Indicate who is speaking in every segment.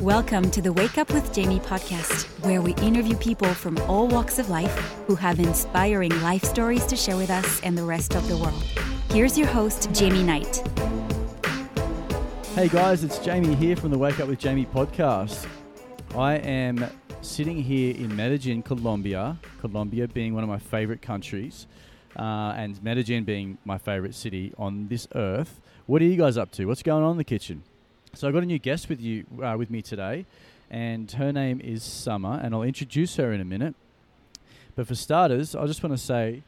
Speaker 1: Welcome to the Wake Up with Jamie podcast, where we interview people from all walks of life who have inspiring life stories to share with us and the rest of the world. Here's your host, Jamie Knight.
Speaker 2: Hey guys, it's Jamie here from the Wake Up with Jamie podcast. I am sitting here in Medellin, Colombia, Colombia being one of my favorite countries, uh, and Medellin being my favorite city on this earth. What are you guys up to? What's going on in the kitchen? So I got a new guest with you uh, with me today, and her name is Summer, and I'll introduce her in a minute. But for starters, I just want to say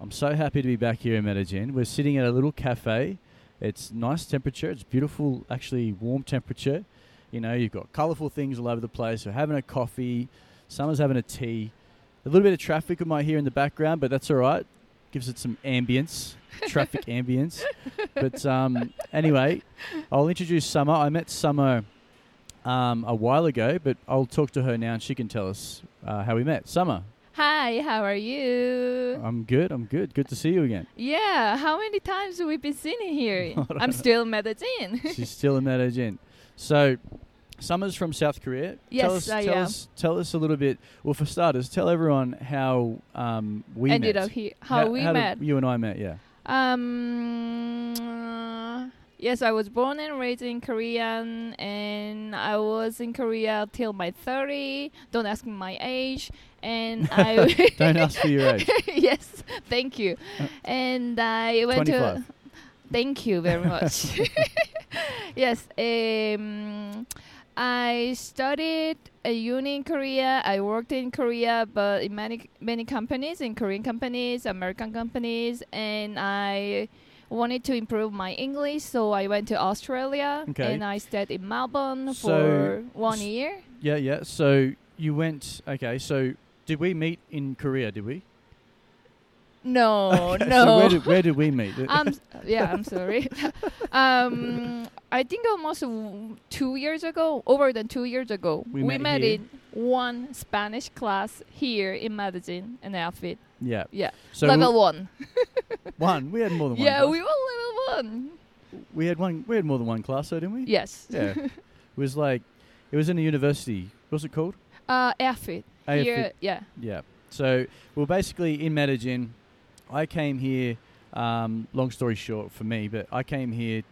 Speaker 2: I'm so happy to be back here in Medellin. We're sitting at a little cafe. It's nice temperature. It's beautiful, actually warm temperature. You know, you've got colourful things all over the place. We're having a coffee. Summer's having a tea. A little bit of traffic we might hear in the background, but that's all right. Gives it some ambience, traffic ambience. But um, anyway, I'll introduce Summer. I met Summer um, a while ago, but I'll talk to her now and she can tell us uh, how we met. Summer,
Speaker 3: Hi, how are you?
Speaker 2: I'm good. I'm good. Good to see you again.
Speaker 3: Yeah, how many times have we been sitting here? I'm still in Medellin.
Speaker 2: She's still in Medellin. So, Summer's from South Korea.
Speaker 3: Yes,
Speaker 2: tell us,
Speaker 3: I
Speaker 2: tell
Speaker 3: am.
Speaker 2: Us, tell us a little bit. Well, for starters, tell everyone how um, we
Speaker 3: Ended
Speaker 2: met.
Speaker 3: up here. How, we
Speaker 2: did
Speaker 3: met?
Speaker 2: you and I met. Yeah.
Speaker 3: Um. uh, yes, I was born and raised in Korea, and I was in Korea till my 30. Don't ask me my age. And I.
Speaker 2: Don't ask for your age.
Speaker 3: yes, thank you. And I went to. Thank you very much. yes, um, I studied a uni in Korea. I worked in Korea, but in many many companies, in Korean companies, American companies, and I wanted to improve my English, so I went to Australia
Speaker 2: Okay.
Speaker 3: and I stayed in Melbourne
Speaker 2: So-
Speaker 3: for one year.
Speaker 2: Yeah, yeah. So you went. Okay. So did we meet in Korea? Did we?
Speaker 3: No,
Speaker 2: Okay,
Speaker 3: no.
Speaker 2: So where did, where did we meet?
Speaker 3: I'm yeah, I'm sorry. um, I think almost w- two years ago, over than two years ago,
Speaker 2: We
Speaker 3: we,
Speaker 2: met
Speaker 3: met, in one Spanish class here in Medellin in EAFIT.
Speaker 2: yeah.
Speaker 3: Yeah,
Speaker 2: So
Speaker 3: level
Speaker 2: we-
Speaker 3: one.
Speaker 2: one. We had more than one.
Speaker 3: Yeah,
Speaker 2: class.
Speaker 3: we were level one.
Speaker 2: we had one. We had more than one class, though, didn't we?
Speaker 3: Yes.
Speaker 2: Yeah. it was like, it was in a university. What's it called?
Speaker 3: Uh,
Speaker 2: EAFIT
Speaker 3: here. Yeah.
Speaker 2: Yeah. So we're basically in Medellin. I came here. Um, long story short, for me, but I came here,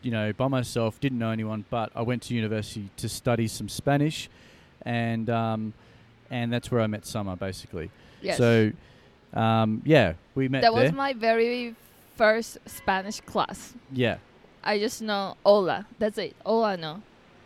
Speaker 2: you know, by myself. Didn't know anyone, but I went to university to study some Spanish, and um, and that's where I met Summer, basically.
Speaker 3: Yes.
Speaker 2: So, um, yeah, we met
Speaker 3: that
Speaker 2: there.
Speaker 3: was my very first Spanish class.
Speaker 2: yeah.
Speaker 3: I just know hola. That's it. All I know.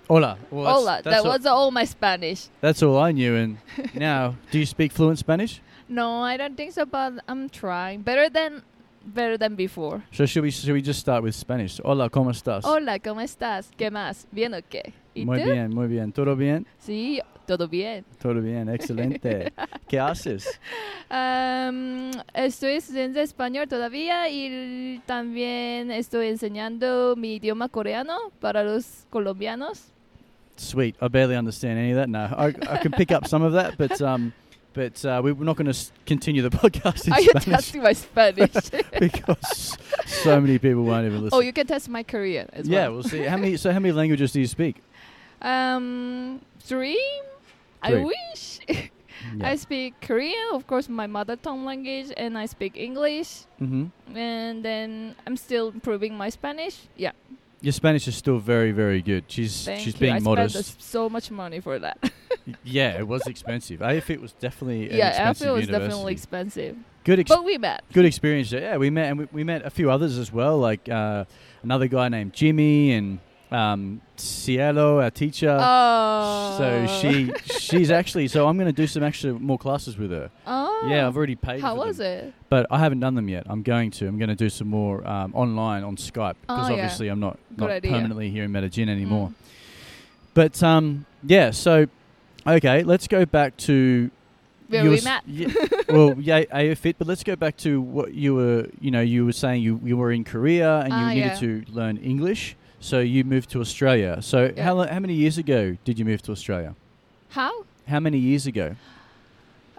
Speaker 2: Hola. Well, that's-
Speaker 3: hola.
Speaker 2: That's,
Speaker 3: That was all my Spanish.
Speaker 2: that's all I knew. And now, do you speak fluent Spanish?
Speaker 3: No, I don't think so. But I'm trying better than better than before.
Speaker 2: So should we should we just start with Spanish? Hola, cómo estás?
Speaker 3: Hola, ¿cómo estás? ¿Qué más? ¿Bien o qué? ¿Y
Speaker 2: Muy
Speaker 3: tú?
Speaker 2: bien, muy bien. ¿Todo bien?
Speaker 3: Sí, todo bien.
Speaker 2: Todo bien, excelente. ¿Qué haces?
Speaker 3: Am, estoy estudiando español todavía y también estoy enseñando mi idioma coreano para los colombianos.
Speaker 2: Sweet. I barely understand any of that. No, I, I can pick up some of that, but um, but uh, we- we're not going to continue the podcast in
Speaker 3: Are you
Speaker 2: Spanish
Speaker 3: testing my Spanish?
Speaker 2: because so many people won't even listen.
Speaker 3: oh, you can test my Korean as
Speaker 2: yeah,
Speaker 3: well.
Speaker 2: we'll see. How many? So how many languages do you speak?
Speaker 3: Um, three? I wish.
Speaker 2: Yeah.
Speaker 3: I speak Korean, of course, my mother tongue language, and I speak English.
Speaker 2: hmm
Speaker 3: And then I'm still improving my Spanish. Yeah,
Speaker 2: Your Spanish is still very, very good. She's
Speaker 3: thank
Speaker 2: she's
Speaker 3: you.
Speaker 2: being
Speaker 3: I
Speaker 2: modest.
Speaker 3: spent so much money for that.
Speaker 2: yeah, it was expensive. EAFIT was definitely an
Speaker 3: yeah,
Speaker 2: expensive
Speaker 3: Alpha was
Speaker 2: university.
Speaker 3: definitely expensive.
Speaker 2: good. Ex-
Speaker 3: But we met.
Speaker 2: good experience. Yeah, we met and we, we met a few others as well, like uh, another guy named Jimmy and um, Cielo, our teacher.
Speaker 3: Oh.
Speaker 2: So she she's actually so I'm going to do some extra more classes with her.
Speaker 3: Oh.
Speaker 2: Yeah, I've already paid.
Speaker 3: How
Speaker 2: for
Speaker 3: was
Speaker 2: them,
Speaker 3: it?
Speaker 2: But I haven't done them yet. I'm going to. I'm going to do some more um, online on Skype because
Speaker 3: Oh, yeah.
Speaker 2: obviously I'm not
Speaker 3: Good
Speaker 2: not
Speaker 3: idea.
Speaker 2: permanently here in Medellin anymore.
Speaker 3: Mm.
Speaker 2: But um, yeah, so okay, let's go back to
Speaker 3: Where
Speaker 2: you
Speaker 3: we met.
Speaker 2: yeah, well, yeah, EAFIT, but let's go back to what you were. You know, you were saying you, you were in Korea and you
Speaker 3: Ah,
Speaker 2: needed
Speaker 3: yeah.
Speaker 2: to learn English, so you moved to Australia. So
Speaker 3: Yeah.
Speaker 2: how how many years ago did you move to Australia?
Speaker 3: How?
Speaker 2: How many years ago?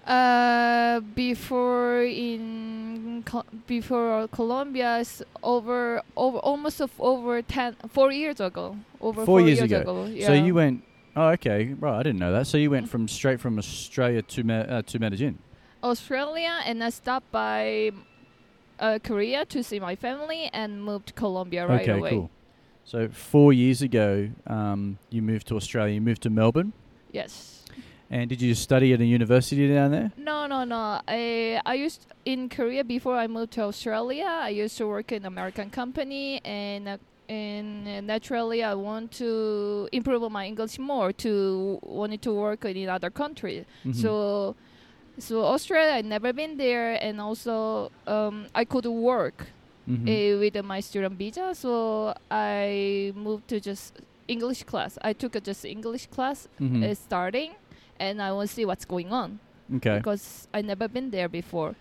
Speaker 3: Uh, before in before Colombia is over over almost of over ten four years ago over
Speaker 2: Four
Speaker 3: four,
Speaker 2: years ago.
Speaker 3: yeah.
Speaker 2: So you went Oh, okay. Right, I didn't know that. So you went from straight from Australia to Me- uh, to Medellin.
Speaker 3: Australia, and I stopped by uh, Korea to see my family, and moved to Colombia right
Speaker 2: okay,
Speaker 3: away.
Speaker 2: cool. So four years ago, um, you moved to Australia. You moved to Melbourne,
Speaker 3: Yes.
Speaker 2: and did you study at a university down there?
Speaker 3: No, no, no. I I used in Korea before I moved to Australia. I used to work in an American company, and uh, and naturally I want to improve my English more. To wanted to work in other countries.
Speaker 2: Mhm.
Speaker 3: So, so Australia I never been there, and also um, I could work
Speaker 2: Mhm.
Speaker 3: uh, with my student visa. So I moved to just English class. I took a just English class
Speaker 2: Mhm.
Speaker 3: uh, starting, and I want to see what's going on
Speaker 2: okay.
Speaker 3: because I never been there before.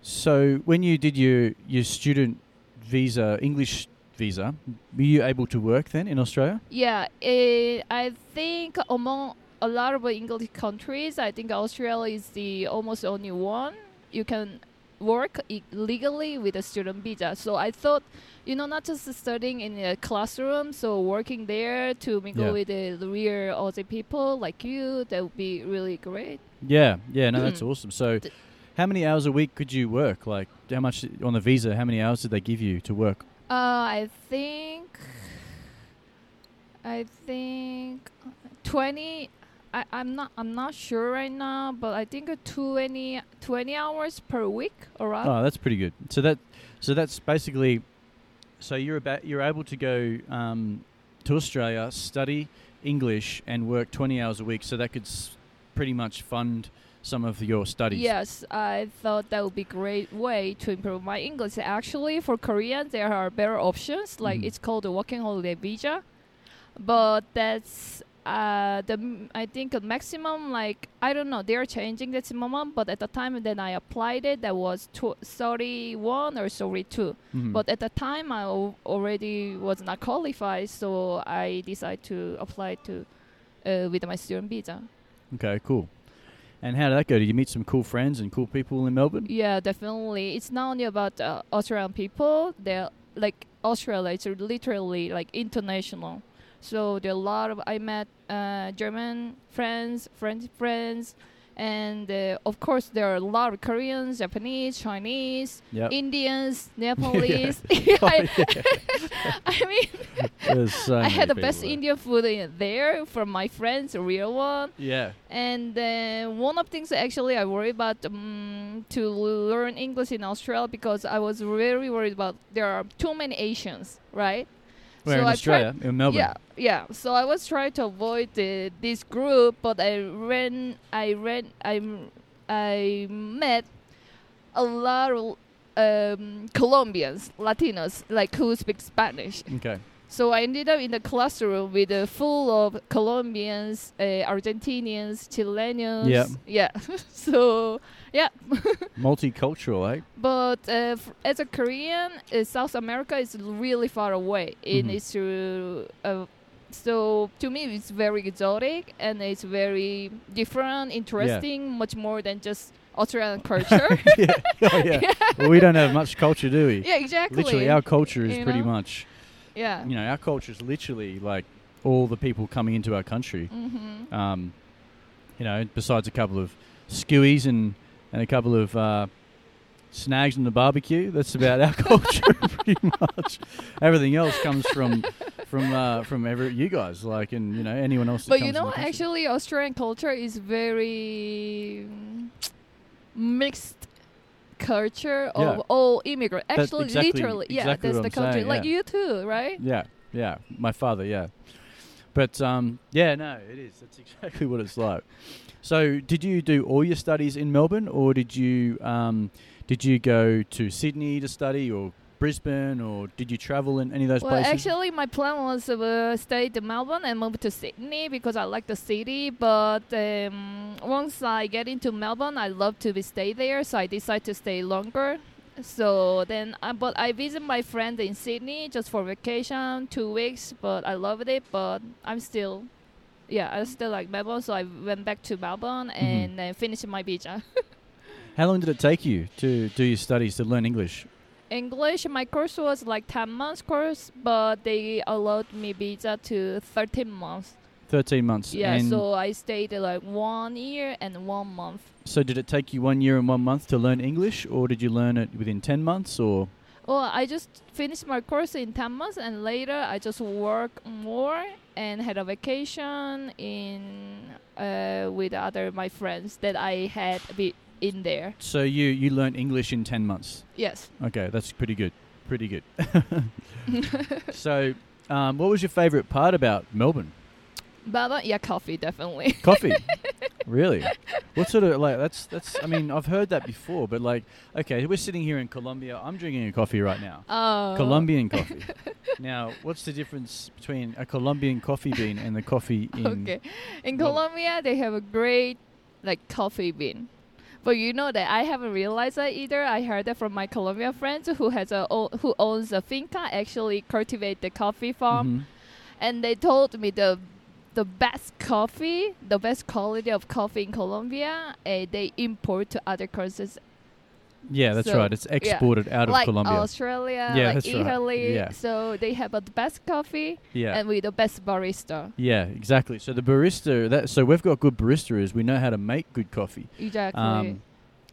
Speaker 2: So when you did your your student visa, English visa, were you able to work then in Australia?
Speaker 3: Yeah, eh, I think among a lot of English countries, I think Australia is the almost only one you can work i- legally with a student visa. So I thought, you know, not just studying in a classroom, so working there to mingle
Speaker 2: Yeah.
Speaker 3: with the real Aussie people like you, that would be really great.
Speaker 2: Yeah, yeah, no, that's
Speaker 3: Mm.
Speaker 2: awesome. So,
Speaker 3: D-
Speaker 2: how many hours a week could you work? Like, how much on the visa? How many hours did they give you to work?
Speaker 3: Uh, I think, I think, twenty. I, I'm not. I'm not sure right now, but I think 20, 20 hours per week. Around.
Speaker 2: Oh, that's pretty good. So that, so that's basically, so you're about you're able to go um, to Australia, study English, and work twenty hours a week. So that could s- pretty much fund some of your studies.
Speaker 3: Yes, I thought that would be great way to improve my English. Actually, for Korean, there are better options. Like
Speaker 2: Mhm.
Speaker 3: it's called the working holiday visa, but that's uh the I think a maximum like I don't know they're changing this moment, but at the time that I applied it, that was tw- 31 or 32.
Speaker 2: Mhm.
Speaker 3: But at the time, I already was not qualified, so I decided to apply to uh, with my student visa.
Speaker 2: okay, cool. And how did that go? Did you meet some cool friends and cool people in Melbourne?
Speaker 3: Yeah, definitely. It's not only about uh, Australian people. They're like Australia. It's literally like international. So there are a lot of I met uh, German friends, French friends, and uh, of course there are a lot of Koreans, Japanese, Chinese,
Speaker 2: Yep.
Speaker 3: Indians, Nepalese.
Speaker 2: Oh,
Speaker 3: I,
Speaker 2: yeah.
Speaker 3: I mean,
Speaker 2: so
Speaker 3: I had the best. Indian food in there from my friends, a real one.
Speaker 2: Yeah.
Speaker 3: And then one of the things actually I worry about um, to learn English in Australia because I was very worried about there are too many Asians, right?
Speaker 2: Where
Speaker 3: So
Speaker 2: in
Speaker 3: I
Speaker 2: Australia? in Melbourne.
Speaker 3: Yeah, yeah. So I was trying to avoid the, this group, but I ran, I ran, I, I met a lot of um, Colombians, Latinos, like who speak Spanish.
Speaker 2: Okay.
Speaker 3: So I ended up in the classroom with a full of Colombians, uh, Argentinians, Chileans.
Speaker 2: Yep.
Speaker 3: Yeah. so yeah,
Speaker 2: Multicultural, eh?
Speaker 3: but uh, f- as a Korean, uh, South America is really far away. In
Speaker 2: Mhm.
Speaker 3: its uh, uh, so to me it's very exotic and it's very different, interesting, much more than just Australian culture.
Speaker 2: yeah. Oh, yeah. Well, we don't have much culture, do we?
Speaker 3: yeah, exactly.
Speaker 2: Literally, our culture is
Speaker 3: You
Speaker 2: pretty
Speaker 3: know?
Speaker 2: much,
Speaker 3: yeah.
Speaker 2: you know, our culture is literally like all the people coming into our country.
Speaker 3: Mm-hmm.
Speaker 2: Um, you know, besides a couple of skewies and, and a couple of uh, snags in the barbecue, that's about our culture pretty much. Everything else comes from from uh, from every you guys, like, and you know, anyone else.
Speaker 3: But you know, actually, Australian culture is very mm, mixed culture of
Speaker 2: Yeah.
Speaker 3: all immigrants. Actually,
Speaker 2: exactly-
Speaker 3: literally, yeah,
Speaker 2: exactly
Speaker 3: that's the country.
Speaker 2: saying,
Speaker 3: like
Speaker 2: yeah.
Speaker 3: you too, right?
Speaker 2: Yeah, yeah. My father, yeah. But um, yeah, no, it is. That's exactly what it's like. So, did you do all your studies in Melbourne, or did you um, did you go to Sydney to study, or Brisbane, or did you travel in any of those
Speaker 3: Well,
Speaker 2: places?
Speaker 3: actually, my plan was to uh, stay in Melbourne and move to Sydney because I like the city. But um, once I get into Melbourne, I love to be stay there, so I decided to stay longer. So then, I, but I visit my friend in Sydney just for vacation, two weeks. But I loved it. But I'm still, yeah, I still like Melbourne. So I went back to Melbourne
Speaker 2: Mm-hmm.
Speaker 3: and uh, finished my visa.
Speaker 2: How long did it take you to do your studies to learn English?
Speaker 3: English, my course was like 10 months course, but they allowed me visa to 13 months.
Speaker 2: 13 months.
Speaker 3: Yeah,
Speaker 2: and
Speaker 3: so I stayed like one year and one month.
Speaker 2: so did it take you one year and one month to learn English, or did you learn it within 10 months, or
Speaker 3: Well, I just finished my course in 10 months and later I just work more and had a vacation in uh, with other my friends that I had be in there.
Speaker 2: so you you learned English in 10 months?
Speaker 3: Yes.
Speaker 2: Okay, that's pretty good. Pretty good. so, um, what was your favorite part about Melbourne?
Speaker 3: Uh, yeah, coffee definitely.
Speaker 2: Coffee. really? What sort of like that's that's I mean, I've heard that before, but like okay, we're sitting here in Colombia. I'm drinking a coffee right now.
Speaker 3: Oh.
Speaker 2: Colombian coffee. now, what's the difference between a Colombian coffee bean and the coffee in
Speaker 3: Okay. In Colombia, they have a great like coffee bean. But you know that I haven't realized that either. I heard that from my Colombian friends who has a o- who owns a finca actually cultivate the coffee farm,
Speaker 2: Mhm.
Speaker 3: and they told me the the best coffee, the best quality of coffee in Colombia, uh, they import to other countries
Speaker 2: Yeah, that's
Speaker 3: So,
Speaker 2: right. It's exported out of
Speaker 3: like
Speaker 2: Colombia.
Speaker 3: Australia,
Speaker 2: Yeah,
Speaker 3: like
Speaker 2: that's right.
Speaker 3: Italy.
Speaker 2: Yeah.
Speaker 3: So they have uh, the best coffee
Speaker 2: yeah.
Speaker 3: and with the best barista.
Speaker 2: yeah, exactly. So the barista that so we've got good baristas. We know how to make good coffee.
Speaker 3: Exactly.
Speaker 2: Um,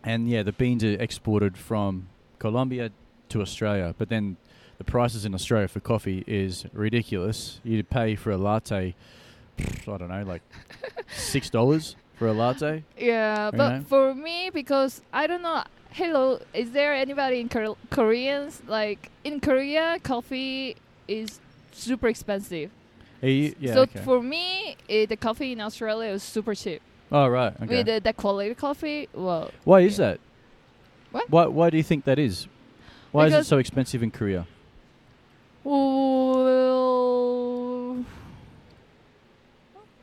Speaker 2: and yeah, the beans are exported from Colombia to Australia, but then the prices in Australia for coffee is ridiculous. You pay for a latte, I don't know, like six dollars for a latte.
Speaker 3: Yeah, but
Speaker 2: know?
Speaker 3: for me, because I don't know. Hello, is there anybody in Kor- Koreans? Like in Korea, coffee is super expensive.
Speaker 2: You- yeah,
Speaker 3: so
Speaker 2: okay.
Speaker 3: for me, eh, the coffee in Australia is super cheap.
Speaker 2: oh right, okay.
Speaker 3: With the, the quality coffee, well,
Speaker 2: why is that?
Speaker 3: What?
Speaker 2: Why Why do you think that is? Why is it so expensive in Korea?
Speaker 3: well,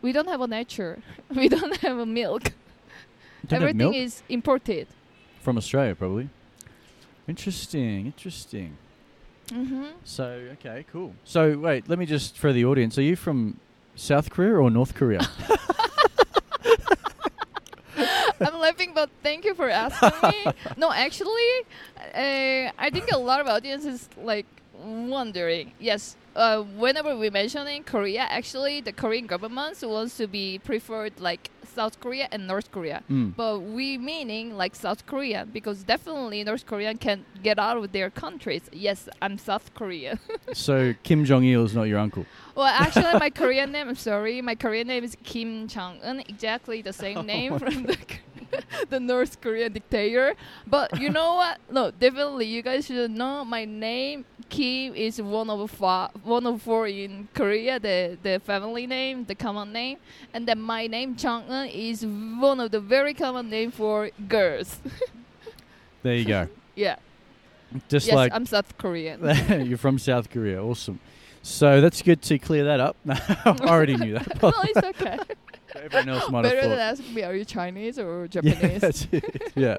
Speaker 3: we don't have a nature. We don't have a milk. Everything
Speaker 2: milk
Speaker 3: is imported.
Speaker 2: From Australia, probably. Interesting, interesting.
Speaker 3: Mm-hmm.
Speaker 2: So okay, cool. So wait, let me just for the audience: Are you from South Korea or North Korea?
Speaker 3: I'm laughing, but thank you for asking me. No, actually, uh, I think a lot of audiences like wondering. Yes, uh, whenever we mention in Korea, actually, the Korean government wants to be preferred like South Korea and North Korea.
Speaker 2: Mm.
Speaker 3: But we meaning like South Korea because definitely North Korean can get out of their countries. Yes, I'm South Korean.
Speaker 2: So Kim Jong Il is not your uncle.
Speaker 3: well, actually, my Korean name. I'm sorry, my Korean name is Kim Jong Un. Exactly the same name from the the North Korean dictator. But you know what? No, definitely, you guys should know my name. Kim is one of five, one of four in Korea. The the family name, the common name, and then my name Jong Un is one of the very common name for girls.
Speaker 2: There you go.
Speaker 3: yeah.
Speaker 2: Just
Speaker 3: yes,
Speaker 2: like
Speaker 3: I'm South Korean.
Speaker 2: you're from South Korea. Awesome. So that's good to clear that up. I already knew that.
Speaker 3: no, it's okay.
Speaker 2: Everyone else might
Speaker 3: Better
Speaker 2: have
Speaker 3: than
Speaker 2: thought.
Speaker 3: ask me, are you Chinese or Japanese?
Speaker 2: that's it. Yeah.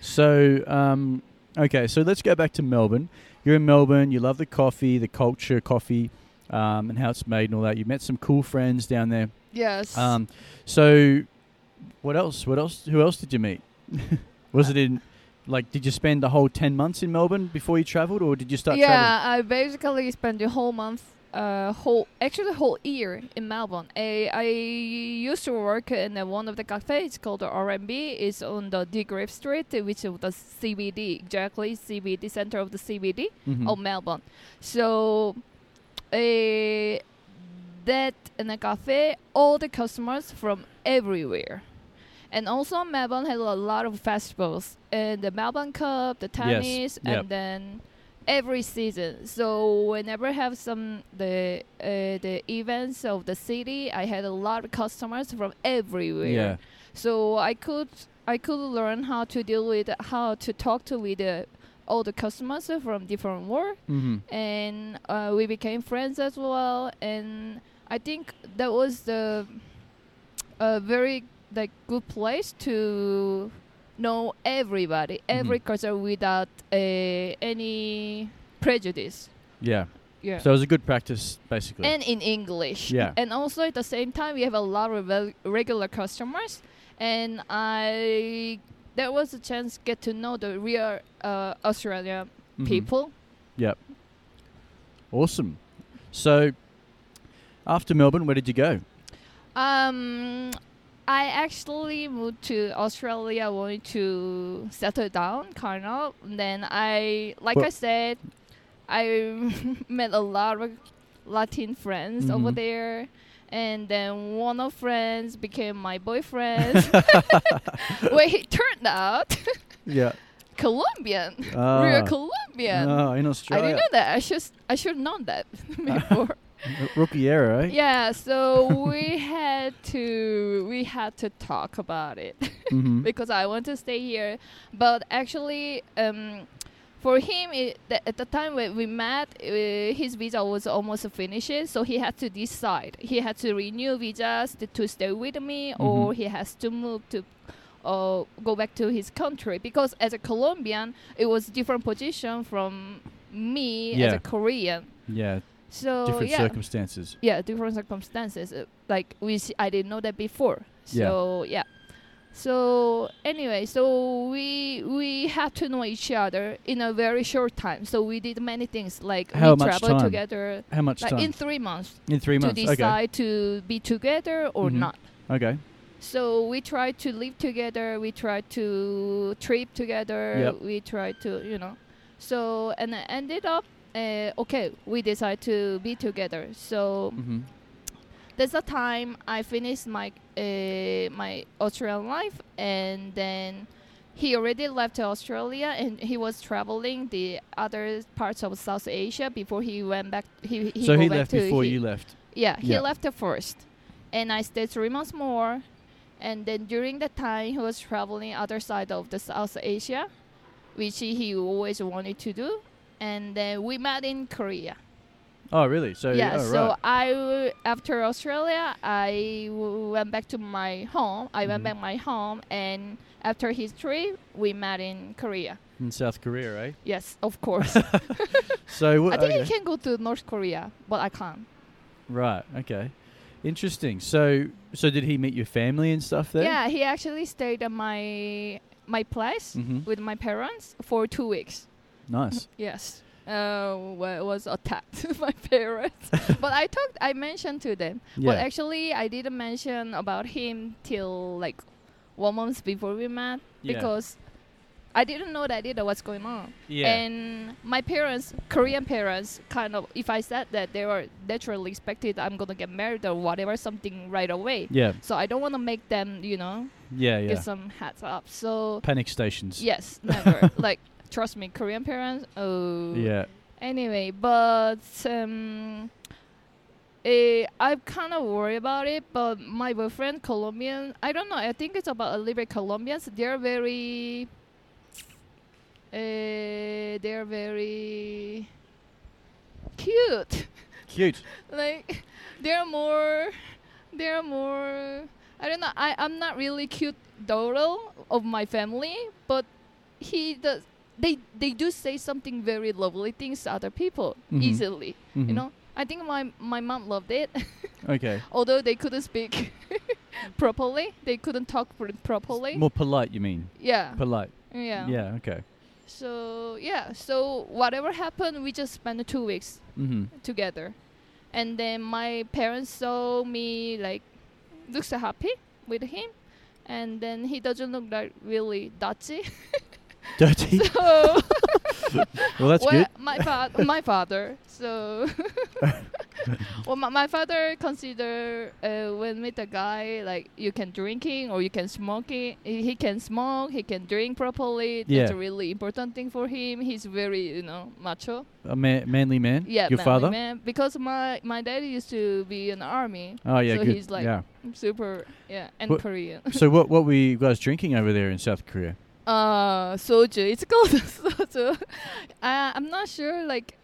Speaker 2: So, um, okay, so let's go back to Melbourne. You're in Melbourne. You love the coffee, the culture, coffee, um, and how it's made and all that. You met some cool friends down there.
Speaker 3: yes.
Speaker 2: Um, so, what else? What else? Who else did you meet? Was it in, like, did you spend the whole ten months in Melbourne before you travelled, or did you start
Speaker 3: yeah,
Speaker 2: traveling?
Speaker 3: I basically spent the whole month, uh, whole actually the whole year in Melbourne. I, I used to work in uh, one of the cafes called the R&B. It's on the Degraves Street, which is the CBD, exactly CBD center of the CBD
Speaker 2: Mhm.
Speaker 3: of Melbourne. So, uh, that in a cafe, all the customers from everywhere. And also Melbourne has a lot of festivals, and the Melbourne Cup, the tennis,
Speaker 2: Yep.
Speaker 3: and then every season. So whenever I have some the uh, the events of the city, I had a lot of customers from everywhere.
Speaker 2: yeah.
Speaker 3: So I could I could learn how to deal with how to talk to with uh, all the customers from different world,
Speaker 2: Mm-hmm.
Speaker 3: and uh, we became friends as well. And I think that was the a very like good place to know everybody, every culture without uh, any prejudice.
Speaker 2: Yeah.
Speaker 3: Yeah.
Speaker 2: So it was a good practice, basically.
Speaker 3: and in English.
Speaker 2: Yeah.
Speaker 3: And also at the same time, we have a lot of reg- regular customers, and I there was a chance to get to know the real uh, Australian
Speaker 2: Mhm.
Speaker 3: people.
Speaker 2: Yep. Awesome. So, after Melbourne, where did you go?
Speaker 3: Um, I actually moved to Australia, wanted to settle down, kind of. And then I, like
Speaker 2: Well-
Speaker 3: I said, I met a lot of Latin friends over
Speaker 2: Mhm.
Speaker 3: there. And then one of friends became my boyfriend. well, he turned out
Speaker 2: Yeah.
Speaker 3: Colombian,
Speaker 2: Ah.
Speaker 3: real Colombian.
Speaker 2: Oh, in
Speaker 3: I didn't know that. I should I should have known that before.
Speaker 2: Rookie error, eh?
Speaker 3: yeah, so we had to we had to talk about it
Speaker 2: Mhm.
Speaker 3: because I want to stay here. But actually, um, for him, it, th- at the time when we met, uh, his visa was almost finished, so he had to decide. He had to renew visas to, to stay with me, or
Speaker 2: Mhm.
Speaker 3: he has to move to. Uh, go back to his country because as a Colombian, it was different position from me as a Korean.
Speaker 2: Yeah.
Speaker 3: So
Speaker 2: Different
Speaker 3: yeah,
Speaker 2: circumstances.
Speaker 3: yeah different circumstances uh, like we s- i didn't know that before
Speaker 2: Yeah.
Speaker 3: so yeah so anyway so we we had to know each other in a very short time so we did many things like
Speaker 2: How
Speaker 3: we traveled
Speaker 2: time?
Speaker 3: together
Speaker 2: How much
Speaker 3: like
Speaker 2: time?
Speaker 3: in three months
Speaker 2: In three months.
Speaker 3: to decide to be together or
Speaker 2: Mhm.
Speaker 3: not
Speaker 2: Okay.
Speaker 3: so we tried to live together we tried to trip together
Speaker 2: Yep.
Speaker 3: we tried to you know so and it ended up uh, okay we decide to be together so
Speaker 2: Okay. hmm
Speaker 3: that's the time I finished my uh, my Australian life, and then he already left Australia, and he was traveling the other parts of South Asia before he went back. He, he
Speaker 2: So he left before
Speaker 3: he-
Speaker 2: you left.
Speaker 3: Yeah, he
Speaker 2: Yeah.
Speaker 3: left first, and I stayed three months more, and then during that time he was traveling other side of the South Asia, which he always wanted to do, and then we met in Korea
Speaker 2: Oh, really? So
Speaker 3: yeah
Speaker 2: oh,
Speaker 3: so
Speaker 2: right.
Speaker 3: i w- after australia i w- went back to my home i went
Speaker 2: Mhm.
Speaker 3: back my home and after his trip we met in korea
Speaker 2: in South Korea, eh?
Speaker 3: yes of course
Speaker 2: So
Speaker 3: i think
Speaker 2: okay.
Speaker 3: you can go to north korea but i can't
Speaker 2: Right. Okay. Interesting. So, so did he meet your family and stuff there?
Speaker 3: yeah he actually stayed at my my place
Speaker 2: hmm
Speaker 3: with my parents for two weeks
Speaker 2: Nice.
Speaker 3: yes uh, wa- was attacked my parents but i talked i mentioned to them
Speaker 2: Yeah.
Speaker 3: But actually, I didn't mention about him till like one month before we met
Speaker 2: Yeah.
Speaker 3: because I didn't know that either what's going on.
Speaker 2: yeah.
Speaker 3: And my parents, Korean parents, kind of, if I said that they were naturally expected I'm gonna get married or whatever, something right away.
Speaker 2: yeah.
Speaker 3: So I don't want to make them, you know,
Speaker 2: Yeah. Yeah.
Speaker 3: give some heads up. So
Speaker 2: Panic stations.
Speaker 3: yes, never. like trust me, Korean parents. Oh.
Speaker 2: Yeah.
Speaker 3: Anyway, but um, eh, I'm kind of worried about it. But my boyfriend, Colombian, I don't know. I think it's about a little bit Colombians. They're very, uh, they're very cute.
Speaker 2: Cute.
Speaker 3: like they're more, they're more. I don't know. I I'm not really cute daughter of my family, but he does. They they do say something very lovely things to other people
Speaker 2: Mhm.
Speaker 3: easily.
Speaker 2: Mhm.
Speaker 3: You know. I think my my mom loved it.
Speaker 2: Okay.
Speaker 3: Although they couldn't speak properly, they couldn't talk pr- properly.
Speaker 2: More polite, you mean?
Speaker 3: yeah.
Speaker 2: Polite.
Speaker 3: yeah.
Speaker 2: Yeah. Okay.
Speaker 3: So yeah. So whatever happened, we just spent two weeks
Speaker 2: hmm
Speaker 3: together. And then my parents saw me like looks happy with him. And then he doesn't look like really dirty.
Speaker 2: Dirty.
Speaker 3: so
Speaker 2: well, that's
Speaker 3: well,
Speaker 2: good.
Speaker 3: my fa- my father. So well, my, my father consider uh, when with a guy like you can drinking or you can smoking. He he can smoke. He can drink properly. That's
Speaker 2: Yeah.
Speaker 3: a really important thing for him. He's very you know macho.
Speaker 2: A man, manly man.
Speaker 3: Yeah,
Speaker 2: Your father.
Speaker 3: man. Because my my dad used to be in the army.
Speaker 2: Oh yeah,
Speaker 3: So
Speaker 2: good.
Speaker 3: he's like-
Speaker 2: yeah.
Speaker 3: Super. Yeah, and
Speaker 2: What-
Speaker 3: Korean.
Speaker 2: so what what were you guys drinking over there in South Korea?
Speaker 3: Uh, soju. It's called soju. Uh, I'm not sure like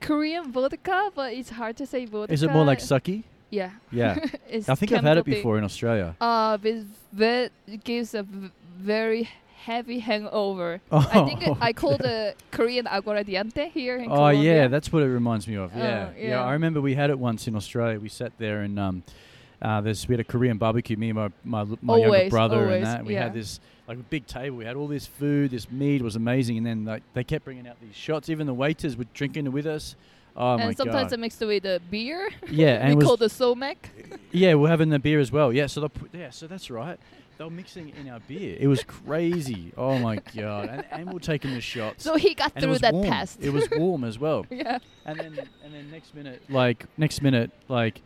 Speaker 3: Korean vodka, but it's hard to say vodka.
Speaker 2: Is it more like sake?
Speaker 3: Yeah.
Speaker 2: Yeah. I think I've had it before in Australia.
Speaker 3: Uh, with ve- it gives a v- very heavy hangover.
Speaker 2: Oh,
Speaker 3: I think it, I call the Korean aguardiente here in
Speaker 2: Oh
Speaker 3: Colombia.
Speaker 2: yeah, that's what it reminds me of.
Speaker 3: Oh,
Speaker 2: Yeah.
Speaker 3: yeah.
Speaker 2: I remember we had it once in Australia. We sat there and um, uh, there's we had a Korean barbecue. Me and my my, my younger brother
Speaker 3: always,
Speaker 2: and that. We
Speaker 3: yeah.
Speaker 2: had this like a big table. We had all this food, this meat was amazing, and then like they kept bringing out these shots. Even the waiters were drinking with us. Oh my
Speaker 3: and sometimes
Speaker 2: god.
Speaker 3: Mixed it with the beer.
Speaker 2: yeah, and
Speaker 3: we
Speaker 2: it
Speaker 3: call the somek.
Speaker 2: yeah, we're having the beer as well. Yeah, so they put, yeah, so that's right. They were mixing in our beer. It was crazy. Oh my god! And, and we're taking the shots.
Speaker 3: So he got
Speaker 2: and
Speaker 3: through that
Speaker 2: warm.
Speaker 3: test.
Speaker 2: It was warm as well.
Speaker 3: yeah.
Speaker 2: And then and then next minute, like next minute, like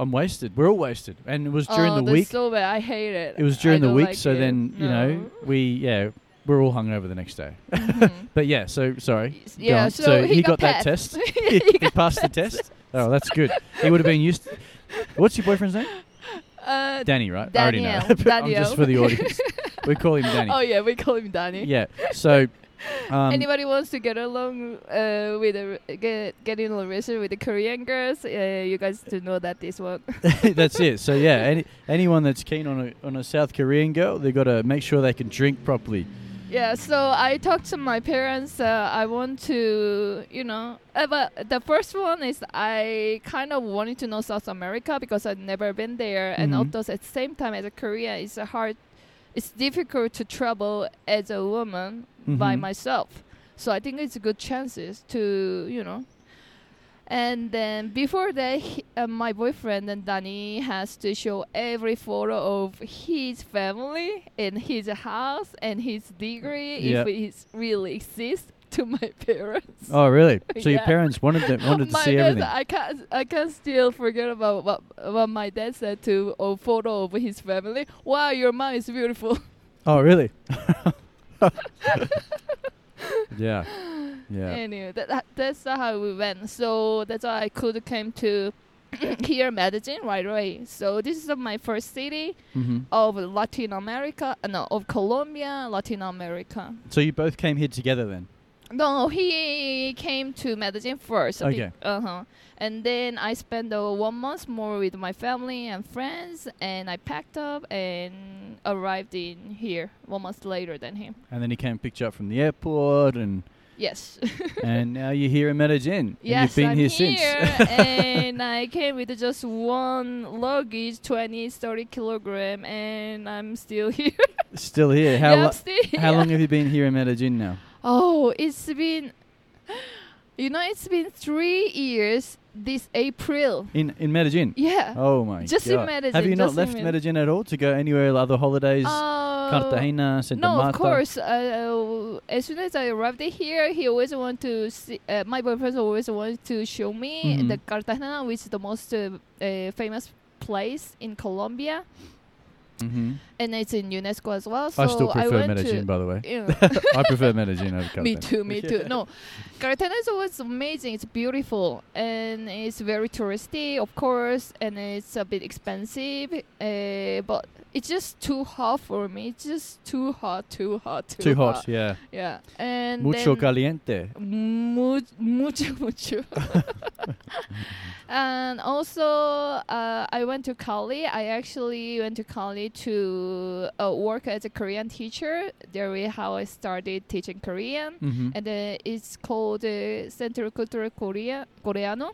Speaker 2: I'm wasted. We're all wasted. And it was during
Speaker 3: oh,
Speaker 2: the week.
Speaker 3: so bad. I hate it.
Speaker 2: It was
Speaker 3: I
Speaker 2: during the week,
Speaker 3: like
Speaker 2: so
Speaker 3: it.
Speaker 2: then you know we yeah we're all hungover the next day.
Speaker 3: Mhm.
Speaker 2: But yeah, so sorry.
Speaker 3: Yeah,
Speaker 2: on.
Speaker 3: so,
Speaker 2: he, got, that test.
Speaker 3: he
Speaker 2: he
Speaker 3: got
Speaker 2: passed the test. Oh, that's good. He would have been used. What's your boyfriend's name?
Speaker 3: Uh,
Speaker 2: Danny, right? I already know. I'm
Speaker 3: Daniel.
Speaker 2: just for the audience. we call him Danny.
Speaker 3: oh yeah, we call him Danny.
Speaker 2: Yeah. So. Um,
Speaker 3: Anybody wants to get along uh, with a, get get in a relationship with the Korean girls? Uh, you guys to know that this one.
Speaker 2: that's it. So yeah, any, anyone that's keen on a on a South Korean girl, they got to make sure they can drink properly.
Speaker 3: Yeah, so I talked to my parents. Uh, I want to, you know, uh, but the first one is I kind of wanted to know South America because I'd never been there, and
Speaker 2: Mhm.
Speaker 3: also at the same time as a Korea, it's a hard, it's difficult to travel as a woman by
Speaker 2: Mhm.
Speaker 3: myself. So I think it's a good chances to, you know. And then before that, he, uh, my boyfriend and Danny has to show every photo of his family and his house and his degree
Speaker 2: Yep.
Speaker 3: if it really exists to my parents.
Speaker 2: Oh, really? So your parents wanted them, wanted to
Speaker 3: my
Speaker 2: see
Speaker 3: dad,
Speaker 2: everything.
Speaker 3: I can't, I can't still forget about what, what my dad said to a photo of his family. Wow, your mom is beautiful.
Speaker 2: Oh, really? yeah. Yeah.
Speaker 3: Anyway, that, that that's how we went. So that's why I could came to here Medellin right away. So this is my first city
Speaker 2: hmm
Speaker 3: of Latin America. Uh, no, of Colombia, Latin America.
Speaker 2: So you both came here together then?
Speaker 3: No, he came to Medellin first.
Speaker 2: Okay.
Speaker 3: Uh huh. And then I spent uh, one month more with my family and friends, and I packed up and arrived in here one month later than him.
Speaker 2: And then he came and picked you up from the airport, and
Speaker 3: Yes.
Speaker 2: and now you're here in Medellin. and
Speaker 3: Yes,
Speaker 2: you've been
Speaker 3: I'm
Speaker 2: here,
Speaker 3: here, and I came with just one luggage, 20, 30 kilogram, and I'm still here.
Speaker 2: Still here. How
Speaker 3: yeah,
Speaker 2: lo-
Speaker 3: still here.
Speaker 2: how long have you been here in Medellin now?
Speaker 3: Oh, it's been, you know, it's been three years this April.
Speaker 2: In in Medellin.
Speaker 3: Yeah.
Speaker 2: Oh my
Speaker 3: Just in
Speaker 2: god!
Speaker 3: Medellin,
Speaker 2: Have you not left
Speaker 3: Medellin.
Speaker 2: Medellin at all to go anywhere other holidays?
Speaker 3: Uh,
Speaker 2: Cartagena, Santa
Speaker 3: no,
Speaker 2: Marta.
Speaker 3: of course. Uh, as soon as I arrived here, he always wanted to see. Uh, my boyfriend always wanted to show me
Speaker 2: Mhm.
Speaker 3: the Cartagena, which is the most uh, uh, famous place in Colombia,
Speaker 2: hmm
Speaker 3: and it's in UNESCO as well. So
Speaker 2: I still prefer
Speaker 3: went
Speaker 2: Medellin,
Speaker 3: To,
Speaker 2: by the way.
Speaker 3: you know,
Speaker 2: I prefer Medellin over Cartagena.
Speaker 3: me too, me too. No, Cartagena is always amazing. It's beautiful and it's very touristy, of course, and it's a bit expensive. Uh, but it's just too hot for me. It's just too hot, too hot, too,
Speaker 2: Too hot, yeah.
Speaker 3: Yeah, and
Speaker 2: Mucho caliente.
Speaker 3: mu- mucho, mucho. and also, uh, I went to Cali. I actually went to Cali to uh, work as a Korean teacher. There is how I started teaching Korean,
Speaker 2: hmm
Speaker 3: and uh, it's called uh, Centro Cultural Korea Coreano.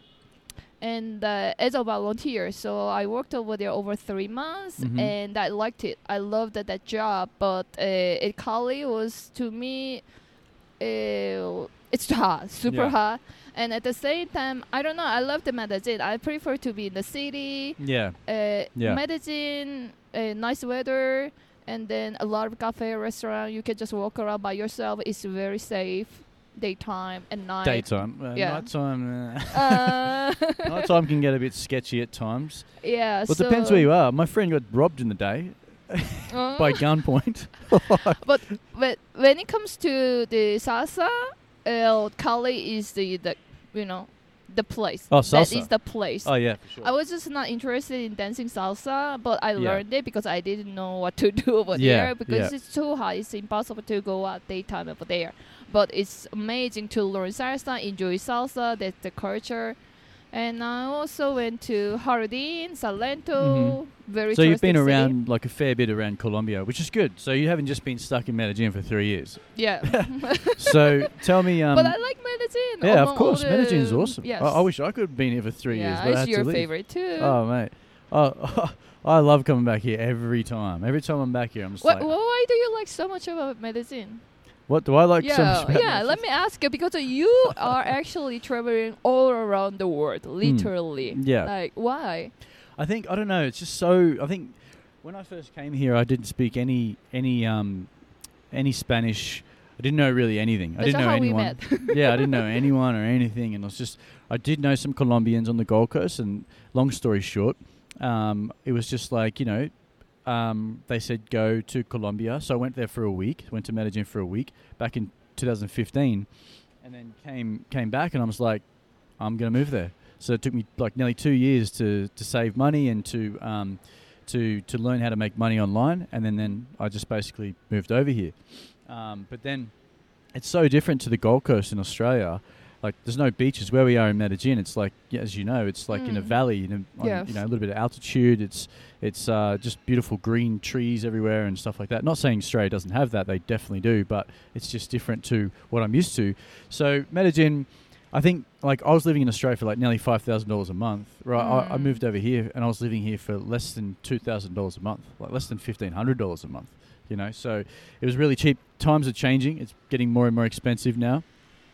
Speaker 3: And uh, as a volunteer, so I worked over there over three months,
Speaker 2: Mhm.
Speaker 3: and I liked it. I loved that, that job, but uh, at Cali was to me, uh, it's hot, super
Speaker 2: Yeah.
Speaker 3: hot, and at the same time, I don't know. I love the Medellin. I prefer to be in the city.
Speaker 2: Yeah.
Speaker 3: Uh,
Speaker 2: Yeah.
Speaker 3: Medellin, uh, nice weather, and then a lot of cafe, restaurant. You can just walk around by yourself. It's very safe, daytime and night.
Speaker 2: Daytime. Uh,
Speaker 3: Yeah.
Speaker 2: Nighttime. Uh,
Speaker 3: Uh,
Speaker 2: nighttime can get a bit sketchy at times.
Speaker 3: yeah.
Speaker 2: Well, it
Speaker 3: so,
Speaker 2: depends where you are. My friend got robbed in the day by gunpoint.
Speaker 3: but but when it comes to the salsa, uh, Cali is the, the you know the place.
Speaker 2: Oh,
Speaker 3: That
Speaker 2: salsa.
Speaker 3: is the place.
Speaker 2: oh yeah, for sure.
Speaker 3: I was just not interested in dancing salsa, but I
Speaker 2: Yeah.
Speaker 3: learned it because I didn't know what to do over
Speaker 2: Yeah,
Speaker 3: there because
Speaker 2: yeah.
Speaker 3: it's too hot. It's impossible to go out daytime over there. But it's amazing to learn salsa, enjoy salsa. That's the culture. And I also went to Jardín, Salento. Very
Speaker 2: Mm-hmm. so you've been
Speaker 3: city.
Speaker 2: around like a fair bit around Colombia, which is good. So you haven't just been stuck in Medellin for three years.
Speaker 3: Yeah.
Speaker 2: So tell me, um,
Speaker 3: but I like Medellin.
Speaker 2: yeah, of course,
Speaker 3: all is
Speaker 2: awesome.
Speaker 3: Yes.
Speaker 2: I, I wish I could have been here for three
Speaker 3: yeah,
Speaker 2: years, but I
Speaker 3: it's your
Speaker 2: to
Speaker 3: favorite too.
Speaker 2: Oh mate, oh, I love coming back here every time. Every time I'm back here, I'm just
Speaker 3: Wha-
Speaker 2: like,
Speaker 3: why do you like so much about Medellin?
Speaker 2: What do I like
Speaker 3: yeah,
Speaker 2: so much? about
Speaker 3: yeah. Let me ask you because you are actually traveling all around the world, literally.
Speaker 2: Hmm. Yeah.
Speaker 3: Like why?
Speaker 2: I think I don't know. It's just so. I think when I first came here, I didn't speak any any um any Spanish. I didn't know really anything. I
Speaker 3: That's
Speaker 2: didn't know anyone. yeah, I didn't know anyone or anything, and I was just. I did know some Colombians on the Gold Coast, and long story short, um, it was just like you know, um, they said go to Colombia, so I went there for a week. Went to Medellin for a week back in 2015, and then came came back, and I was like, I'm gonna move there. So it took me like nearly two years to to save money and to um, to to learn how to make money online, and then then I just basically moved over here. Um, but then it's so different to the Gold Coast in Australia. Like there's no beaches where we are in Medellin. It's like yeah, as you know, it's like in a
Speaker 3: Mm.
Speaker 2: valley, in a, on,
Speaker 3: Yes.
Speaker 2: you know, a little bit of altitude. It's it's uh, just beautiful green trees everywhere and stuff like that. Not saying Australia doesn't have that; they definitely do, but it's just different to what I'm used to. So Medellin, I think like I was living in Australia for like nearly five thousand dollars a month. Right, I, I
Speaker 3: Mm.
Speaker 2: moved over here and I was living here for less than two thousand dollars a month, like less than fifteen hundred dollars a month. You know, so it was really cheap. Times are changing; it's getting more and more expensive now.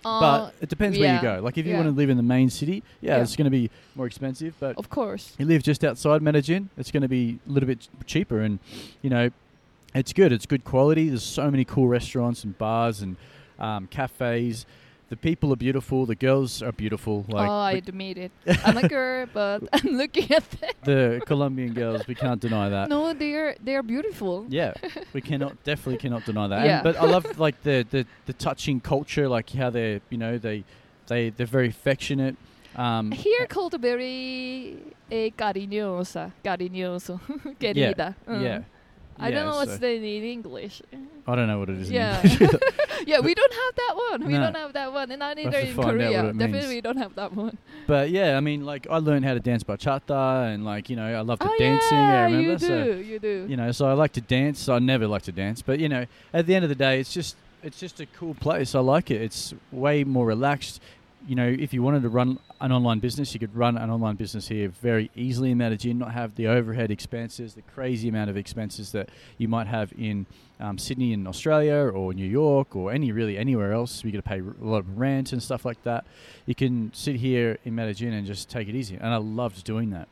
Speaker 3: Uh,
Speaker 2: but it depends where you go. Like if you
Speaker 3: yeah.
Speaker 2: want to live in the main city, yeah,
Speaker 3: Yeah.
Speaker 2: it's going to be more expensive. But
Speaker 3: of course.
Speaker 2: you live just outside Medellin, it's going to be a little bit cheaper, and you know, it's good. It's good quality. There's so many cool restaurants and bars and um, cafes. The people are beautiful. The girls are beautiful. Like
Speaker 3: oh, I admit it. I'm a girl, but I'm looking at them.
Speaker 2: the Colombian girls, we can't deny that.
Speaker 3: No, they're they're beautiful.
Speaker 2: Yeah, we cannot definitely cannot deny that.
Speaker 3: Yeah.
Speaker 2: And, but I love like the, the the touching culture, like how they're you know they they they're very affectionate. Um,
Speaker 3: Here called very eh, cariñosa, cariñoso, querida. Mm.
Speaker 2: yeah.
Speaker 3: I don't know what's
Speaker 2: so-
Speaker 3: the in English.
Speaker 2: I don't know what it is. in
Speaker 3: Yeah.
Speaker 2: English.
Speaker 3: yeah, we don't have that one. We
Speaker 2: No.
Speaker 3: don't have that one, and not either
Speaker 2: to
Speaker 3: in
Speaker 2: find out what
Speaker 3: Korea.
Speaker 2: it
Speaker 3: Definitely,
Speaker 2: means.
Speaker 3: we don't have that one.
Speaker 2: but yeah, I mean, like I learned how to dance bachata, and like you know, I love the
Speaker 3: oh
Speaker 2: dancing.
Speaker 3: yeah,
Speaker 2: I remember.
Speaker 3: you do,
Speaker 2: So
Speaker 3: you do.
Speaker 2: you know, so I like to dance. I never like to dance, but you know, at the end of the day, it's just it's just a cool place. I like it. It's way more relaxed. You know, if you wanted to run an online business, you could run an online business here very easily in Medellin, not have the overhead expenses, the crazy amount of expenses that you might have in um, Sydney in Australia or New York or any really anywhere else. You got to pay a lot of rent and stuff like that. You can sit here in Medellin and just take it easy, and I loved doing that.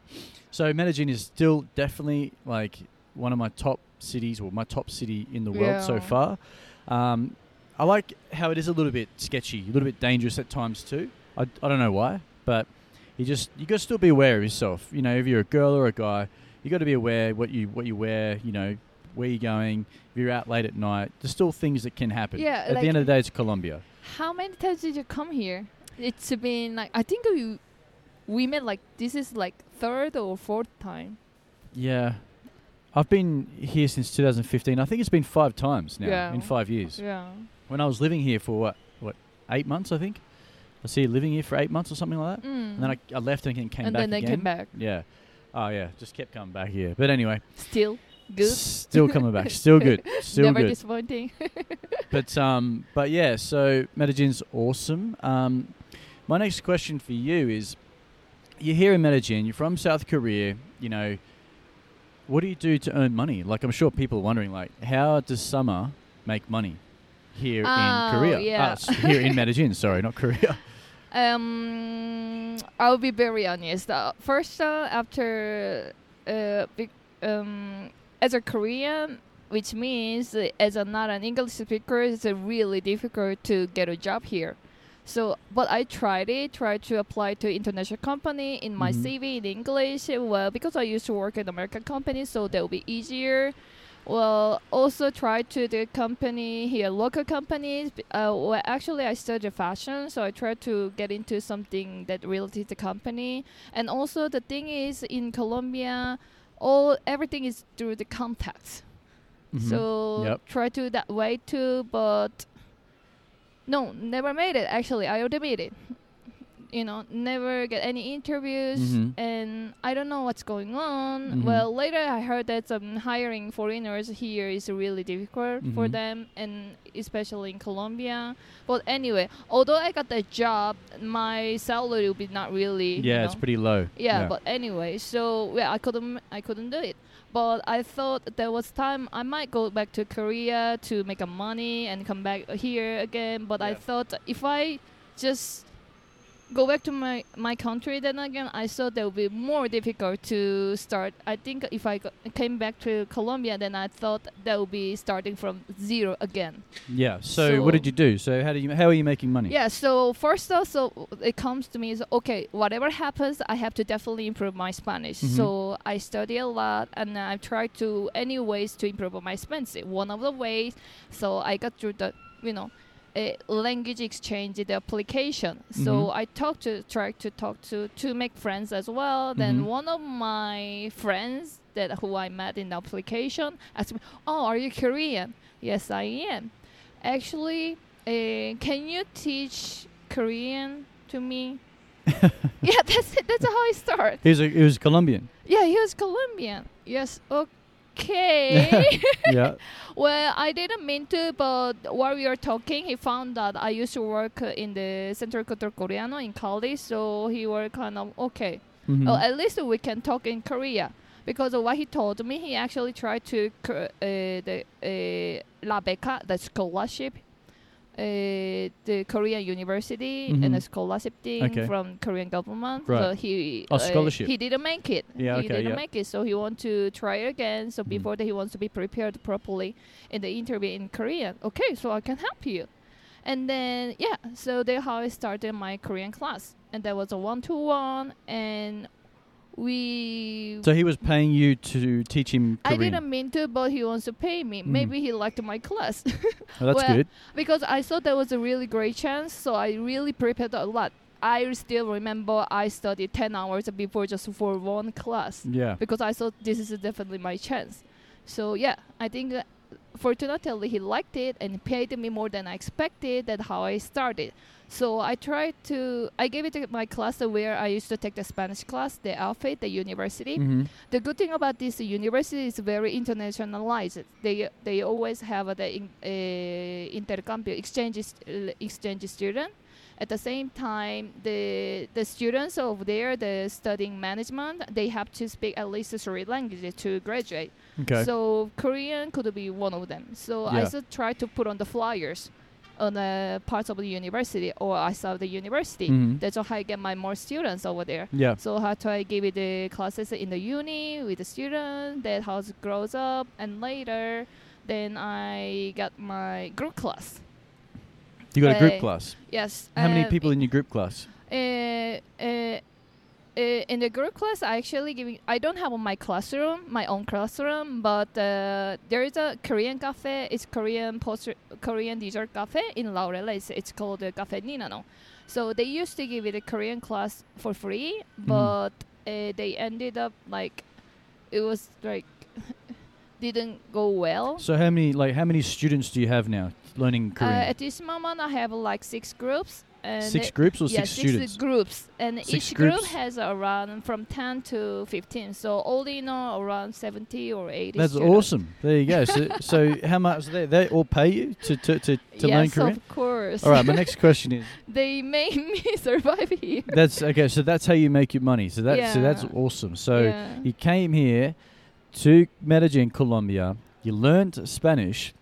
Speaker 2: So Medellin is still definitely like one of my top cities or my top city in the world so far. Um, I like how it is a little bit sketchy, a little bit dangerous at times too. I, I don't know why, but you just you got to still be aware of yourself. You know, if you're a girl or a guy, you got to be aware what you what you wear. You know, where you're going. If you're out late at night, there's still things that can happen.
Speaker 3: Yeah,
Speaker 2: At
Speaker 3: like-
Speaker 2: the end of the day, it's Colombia.
Speaker 3: How many times did you come here? It's been like I think we we met like this is like third or fourth time.
Speaker 2: Yeah. I've been here since 2015. I think it's been five times now
Speaker 3: Yeah.
Speaker 2: in five years.
Speaker 3: Yeah.
Speaker 2: When I was living here for what, what, eight months, I think. I see here living here for eight months or something like that.
Speaker 3: Mm.
Speaker 2: And then I, I left and then came
Speaker 3: and
Speaker 2: back
Speaker 3: then they
Speaker 2: again.
Speaker 3: came back.
Speaker 2: Yeah. Oh yeah, just kept coming back here. But anyway,
Speaker 3: Still good.
Speaker 2: Still coming back. Still good. Still
Speaker 3: Never
Speaker 2: good.
Speaker 3: disappointing.
Speaker 2: But um, but yeah. So Medellin's awesome. Um, my next question for you is: You're here in Medellin. You're from South Korea. You know, what do you do to earn money? Like I'm sure people are wondering, like, how does Summer make money here
Speaker 3: Oh,
Speaker 2: in Korea?
Speaker 3: yeah.
Speaker 2: Ah, s- here in Medellin. Sorry, not Korea.
Speaker 3: Um, I'll be very honest. Uh, first, uh, after uh, um, as a Korean, which means uh, as a not an English speaker, it's uh, really difficult to get a job here. So, but I tried it, tried to apply to international company in my
Speaker 2: Mhm.
Speaker 3: CV in English. Well, because I used to work at American company, so that will be easier. Well, also try to the company here, local companies. Uh, well, actually, I studied fashion, so I try to get into something that related to company. And also, the thing is, in Colombia, all everything is through the contacts.
Speaker 2: Mhm.
Speaker 3: So
Speaker 2: Yep.
Speaker 3: try to that way too, but no, never made it. Actually, I admit it. You know, never get any interviews,
Speaker 2: Mhm.
Speaker 3: and I don't know what's going on.
Speaker 2: Mhm.
Speaker 3: Well, later I heard that um, hiring foreigners here is really difficult for
Speaker 2: Mhm.
Speaker 3: them, and especially in Colombia. But anyway, although I got the job, my salary will be not really. you
Speaker 2: yeah, it's pretty low.
Speaker 3: yeah, but anyway, so yeah, I couldn't I couldn't do it. But I thought there was time I might go back to Korea to make a money and come back here again. But I thought if I just go back to my my country, then again, I thought that would be more difficult to start. I think if I go- came back to Colombia, then I thought that would be starting from zero again.
Speaker 2: Yeah. So, what did you do? So how do you how are you making money?
Speaker 3: Yeah. So first off, so it comes to me is okay. Whatever happens, I have to definitely improve my Spanish.
Speaker 2: Mhm.
Speaker 3: So I study a lot, and I try to any ways to improve my Spanish. One of the ways, so I got through the you know. Uh, language exchange the application. So
Speaker 2: Mhm.
Speaker 3: i talked to try to talk to to make friends as well. Then
Speaker 2: Mhm.
Speaker 3: one of my friends that who i met in the application asked me oh are you korean? Yes i am. Actually uh, can you teach korean to me? Yeah that's it. That's how i start.
Speaker 2: He was a, he was Colombian.
Speaker 3: yeah he was colombian. Yes okay
Speaker 2: yeah.
Speaker 3: well i didn't mean to but while we were talking he found that i used to work in the centro cultural coreano in cali so he were kind of okay
Speaker 2: Mhm.
Speaker 3: Oh, at least we can talk in Korea. Because of what he told me, he actually tried to uh, the uh, La Beca, the scholarship, uh, the Korean university and the
Speaker 2: Mhm.
Speaker 3: scholarship thing
Speaker 2: Okay.
Speaker 3: from Korean government.
Speaker 2: Right.
Speaker 3: So he
Speaker 2: Oh,
Speaker 3: uh,
Speaker 2: scholarship.
Speaker 3: he didn't make it.
Speaker 2: Yeah,
Speaker 3: he
Speaker 2: okay,
Speaker 3: didn't
Speaker 2: yeah.
Speaker 3: make it. So he want to try again. So
Speaker 2: Mhm.
Speaker 3: before that, he wants to be prepared properly in the interview in Korean. Okay, so I can help you. And then yeah, so that's how I started my Korean class, and that was a one-to-one, and we.
Speaker 2: So he was paying you to teach him
Speaker 3: I didn't mean to, but he wants to pay me.
Speaker 2: Mhm.
Speaker 3: Maybe he liked my class
Speaker 2: Oh, that's
Speaker 3: well,
Speaker 2: good.
Speaker 3: because I thought that was a really great chance. So I really prepared a lot. I still remember I studied ten hours before just for one class
Speaker 2: Yeah.
Speaker 3: because I thought this is definitely my chance. So yeah, I think fortunately he liked it and paid me more than I expected. That's how I started. So I tried to I gave it to my class where I used to take the Spanish class, the EAFIT, the university.
Speaker 2: hmm
Speaker 3: The good thing about this university is very internationalized. They they always have the in, uh, intercambio exchange exchange student. At the same time, the the students over there, the studying management, they have to speak at least three languages to graduate.
Speaker 2: Okay.
Speaker 3: So Korean could be one of them. So I
Speaker 2: Yeah.
Speaker 3: try to put on the flyers on the parts of the university or outside the university.
Speaker 2: Mhm.
Speaker 3: That's how I get my more students over there.
Speaker 2: Yeah.
Speaker 3: So how do I give it the classes in the uni with the student, that how it grows up, and later, then I got my group class.
Speaker 2: You got a group
Speaker 3: Uh,
Speaker 2: class.
Speaker 3: Yes.
Speaker 2: How many
Speaker 3: uh,
Speaker 2: people in your group class?
Speaker 3: Uh, uh, uh, in the group class, I actually giving. I don't have my classroom, my own classroom, but uh, there is a Korean cafe. It's Korean post Korean dessert cafe in Laurel. It's, it's called uh, Cafe Ninano. So they used to give it a Korean class for free, but uh, they ended up like it was like didn't go well.
Speaker 2: So how many like how many students do you have now learning
Speaker 3: Uh, at this moment, I have like six groups. And
Speaker 2: six groups or
Speaker 3: yeah,
Speaker 2: six
Speaker 3: six
Speaker 2: students?
Speaker 3: groups, and
Speaker 2: Six
Speaker 3: each group has around from 10 to 15. So all in all, around 70 or 80.
Speaker 2: That's
Speaker 3: students.
Speaker 2: awesome. There you go. So, so how much they they all pay you to to to, to learn
Speaker 3: yes,
Speaker 2: Korean?
Speaker 3: of course.
Speaker 2: All right. My next question is
Speaker 3: they made me survive here.
Speaker 2: that's okay. So that's how you make your money. So that so that's awesome. So
Speaker 3: yeah.
Speaker 2: you came here to Medellin, Colombia. You learned Spanish.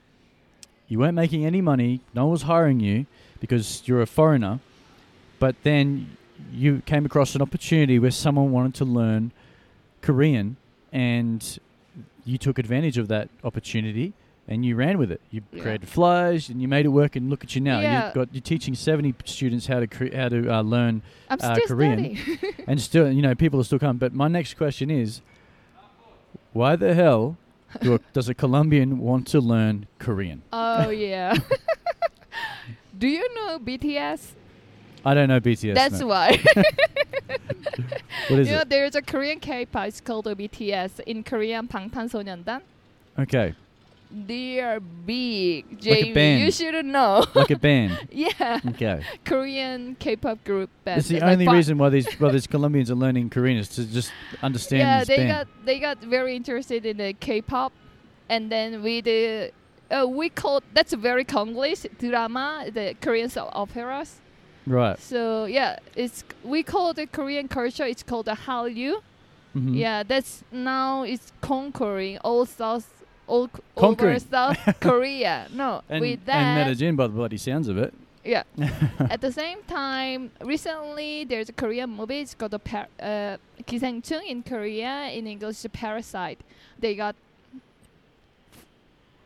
Speaker 2: You weren't making any money. No one was hiring you because you're a foreigner. But then you came across an opportunity where someone wanted to learn Korean, and you took advantage of that opportunity and you ran with it. You
Speaker 3: Yeah.
Speaker 2: created flyers and you made it work. And look at you now.
Speaker 3: Yeah.
Speaker 2: You've got you're teaching 70 students how to cre- how to uh, learn uh, Korean. and still, you know, people are still coming. But my next question is, why the hell do a, does a Colombian want to learn Korean?
Speaker 3: oh, yeah. Do you know BTS?
Speaker 2: I don't know BTS.
Speaker 3: That's
Speaker 2: mate.
Speaker 3: why.
Speaker 2: What is
Speaker 3: you know,
Speaker 2: it?
Speaker 3: there's a Korean K-pop. It's called BTS. In Korean, 방탄소년단.
Speaker 2: Okay,
Speaker 3: They are big,
Speaker 2: Like a
Speaker 3: Jamie.
Speaker 2: band.
Speaker 3: You should know.
Speaker 2: like a band.
Speaker 3: yeah,
Speaker 2: Okay,
Speaker 3: Korean K-pop group band.
Speaker 2: it's the
Speaker 3: Like
Speaker 2: only
Speaker 3: fi-
Speaker 2: reason why these these Colombians are learning Korean is to just understand
Speaker 3: Yeah, they
Speaker 2: band.
Speaker 3: got they got very interested in the K-pop, and then we the uh, we call that's a very Konglish drama, the Korean operas.
Speaker 2: right.
Speaker 3: So yeah, it's we call the Korean culture. It's called the Hallyu.
Speaker 2: Mhm.
Speaker 3: Yeah, that's now it's conquering all South, all over South Korea. No,
Speaker 2: and,
Speaker 3: with that.
Speaker 2: And Medellin, by the bloody sounds of it.
Speaker 3: Yeah. At the same time, recently there's a Korean movie. It's called par- uh, in Korea. In English, Parasite. They got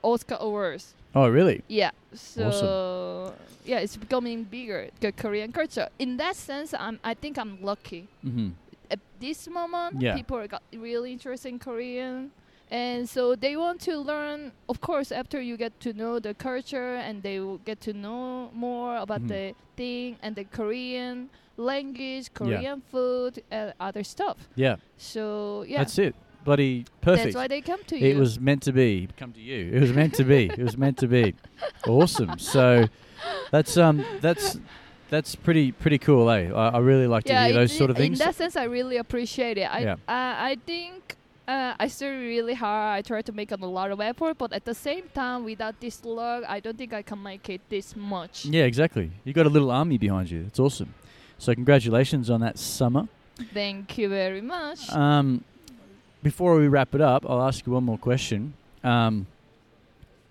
Speaker 3: Oscar awards.
Speaker 2: Oh, really?
Speaker 3: Yeah. So awesome. yeah, it's becoming bigger the Korean culture. In that sense, I'm I think I'm lucky.
Speaker 2: Mm-hmm.
Speaker 3: At this moment,
Speaker 2: yeah.
Speaker 3: people got really interested in Korean and so they want to learn, of course, after you get to know the culture and they will get to know more about
Speaker 2: Mhm.
Speaker 3: the thing and the Korean language, Korean food, and other stuff.
Speaker 2: Yeah.
Speaker 3: So yeah,
Speaker 2: That's it. Bloody perfect.
Speaker 3: that's why they come to
Speaker 2: It
Speaker 3: you.
Speaker 2: It was meant to be. Come to you. It was meant to be. It was meant to be. Awesome. So that's um that's that's pretty pretty cool, eh? I, I really like to hear those sort of things.
Speaker 3: In that sense, I really appreciate it. I
Speaker 2: Yeah.
Speaker 3: uh, I think uh, I studied really hard. I try to make a lot of effort, but at the same time, without this luck, I don't think I can make it this much.
Speaker 2: yeah, exactly. You got a little army behind you. It's awesome. So congratulations on that summer.
Speaker 3: Thank you very much.
Speaker 2: Um, before we wrap it up, I'll ask you one more question. Um,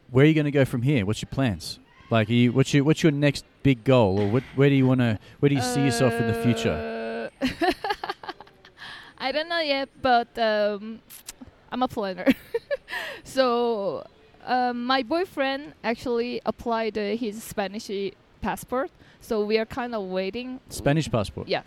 Speaker 2: where are you going to go from here? What's your plans? Like, are you, what's your what's your next big goal, or what, where do you want to where do you see yourself in the future?
Speaker 3: I don't know yet, but um, I'm a planner. so um, my boyfriend actually applied uh, his Spanish passport, so we are kind of waiting.
Speaker 2: Spanish passport.
Speaker 3: Yes.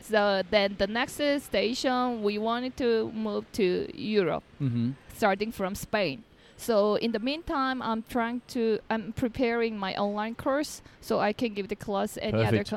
Speaker 3: So then the next station we wanted to move to Europe,
Speaker 2: Mm-hmm.
Speaker 3: starting from Spain. So in the meantime, I'm trying to I'm preparing my online course so I can give the class any other
Speaker 2: Perfect.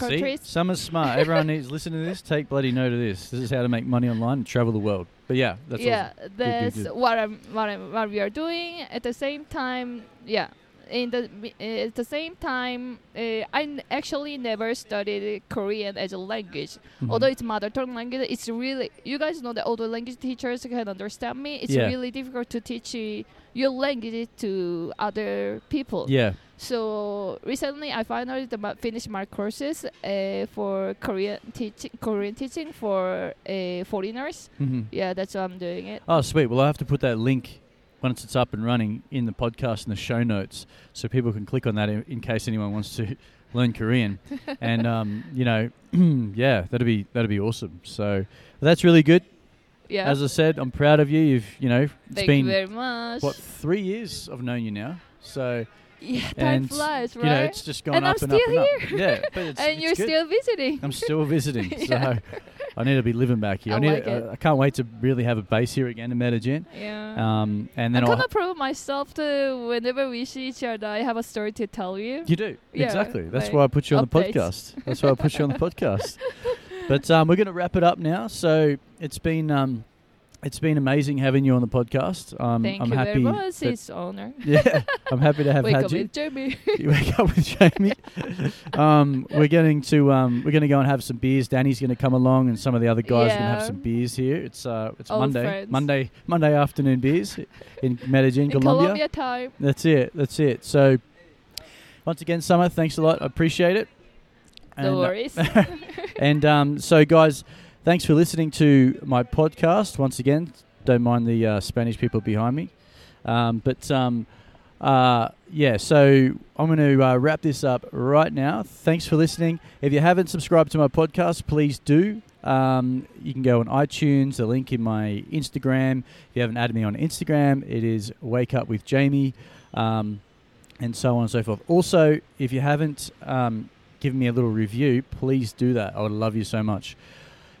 Speaker 2: See, summer's smart. Everyone needs to listen to this. Take bloody note of this. This is how to make money online and travel the world. But yeah, that's
Speaker 3: yeah,
Speaker 2: awesome.
Speaker 3: that's
Speaker 2: good.
Speaker 3: what I'm what I'm what we are doing. At the same time, yeah. In the uh, at the same time, uh, I n- actually never studied Korean as a language.
Speaker 2: Mhm.
Speaker 3: Although it's mother tongue language, it's really you guys know that all the language teachers can understand me. It's
Speaker 2: Yeah.
Speaker 3: really difficult to teach uh, your language to other people.
Speaker 2: yeah,
Speaker 3: So recently, I finally finished my courses uh, for Korean teaching, Korean teaching for uh, foreigners.
Speaker 2: hmm
Speaker 3: Yeah, that's why I'm doing it.
Speaker 2: Oh, sweet. Well, I have to put that link once it's up and running in the podcast in the show notes, so people can click on that in, in case anyone wants to learn Korean. and um, you know, yeah, that'd be that'd be awesome. So that's really good.
Speaker 3: Yeah.
Speaker 2: As I said, I'm proud of you. You've you know, it's
Speaker 3: Thank
Speaker 2: been
Speaker 3: you very much.
Speaker 2: what three years I've known you now. So
Speaker 3: yeah, time
Speaker 2: and,
Speaker 3: flies, right?
Speaker 2: you know, it's just gone
Speaker 3: And I'm
Speaker 2: up and up
Speaker 3: still
Speaker 2: and up. Yeah, but it's,
Speaker 3: and
Speaker 2: it's
Speaker 3: you're
Speaker 2: good.
Speaker 3: still visiting.
Speaker 2: I'm still visiting,
Speaker 3: Yeah.
Speaker 2: so I need to be living back here. I,
Speaker 3: I
Speaker 2: need.
Speaker 3: like
Speaker 2: to-
Speaker 3: it.
Speaker 2: I, I can't wait to really have a base here again in Medellin.
Speaker 3: yeah.
Speaker 2: Um, and then
Speaker 3: I'm gonna prove myself to whenever we see each other. I have a story to tell you.
Speaker 2: You do
Speaker 3: Yeah,
Speaker 2: exactly. That's
Speaker 3: like
Speaker 2: why I put you on
Speaker 3: updates.
Speaker 2: the podcast. That's why I put you on the podcast. But um, we're going to wrap it up now. So it's been um, it's been amazing having you on the podcast. Um,
Speaker 3: Thank
Speaker 2: I'm
Speaker 3: you
Speaker 2: happy.
Speaker 3: very much. It's honor.
Speaker 2: yeah, I'm happy to have
Speaker 3: Wake
Speaker 2: had
Speaker 3: up
Speaker 2: you.
Speaker 3: with Jamie.
Speaker 2: you wake up with Jamie. um, we're getting to um, we're going to go and have some beers. Danny's going to come along, and some of the other guys are going to have some beers here. It's uh, it's
Speaker 3: Old
Speaker 2: Monday,
Speaker 3: friends.
Speaker 2: Monday, Monday afternoon beers in Medellin,
Speaker 3: In
Speaker 2: Colombia.
Speaker 3: Colombia time.
Speaker 2: That's it. That's it. So once again, Summer, thanks a lot. I appreciate it.
Speaker 3: No
Speaker 2: And, uh,
Speaker 3: worries.
Speaker 2: and um, so, guys, thanks for listening to my podcast once again. Don't mind the uh, Spanish people behind me. Um, but um, uh, yeah, so I'm going to uh, wrap this up right now. Thanks for listening. If you haven't subscribed to my podcast, please do. Um, you can go on iTunes, the link in my Instagram. If you haven't added me on Instagram, it is Wake Up with Jamie, um, and so on and so forth. Also, if you haven't um, given me a little review, please do that. I would love you so much.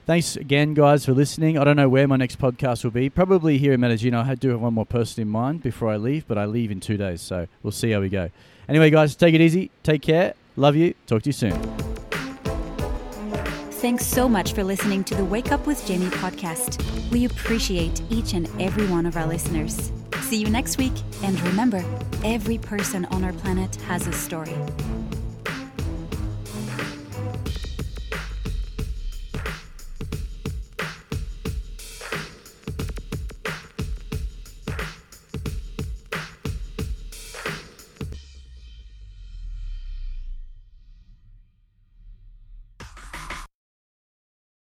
Speaker 2: Thanks again, guys, for listening. I don't know where my next podcast will be. Probably here in Medellin. I do have one more person in mind before I leave, but I leave in two days, so we'll see how we go. Anyway, guys, take it easy. Take care. Love you. Talk to you soon.
Speaker 1: Thanks so much for listening to the Wake Up with Jamie podcast. We appreciate each and every one of our listeners. See you next week, and remember, every person on our planet has a story.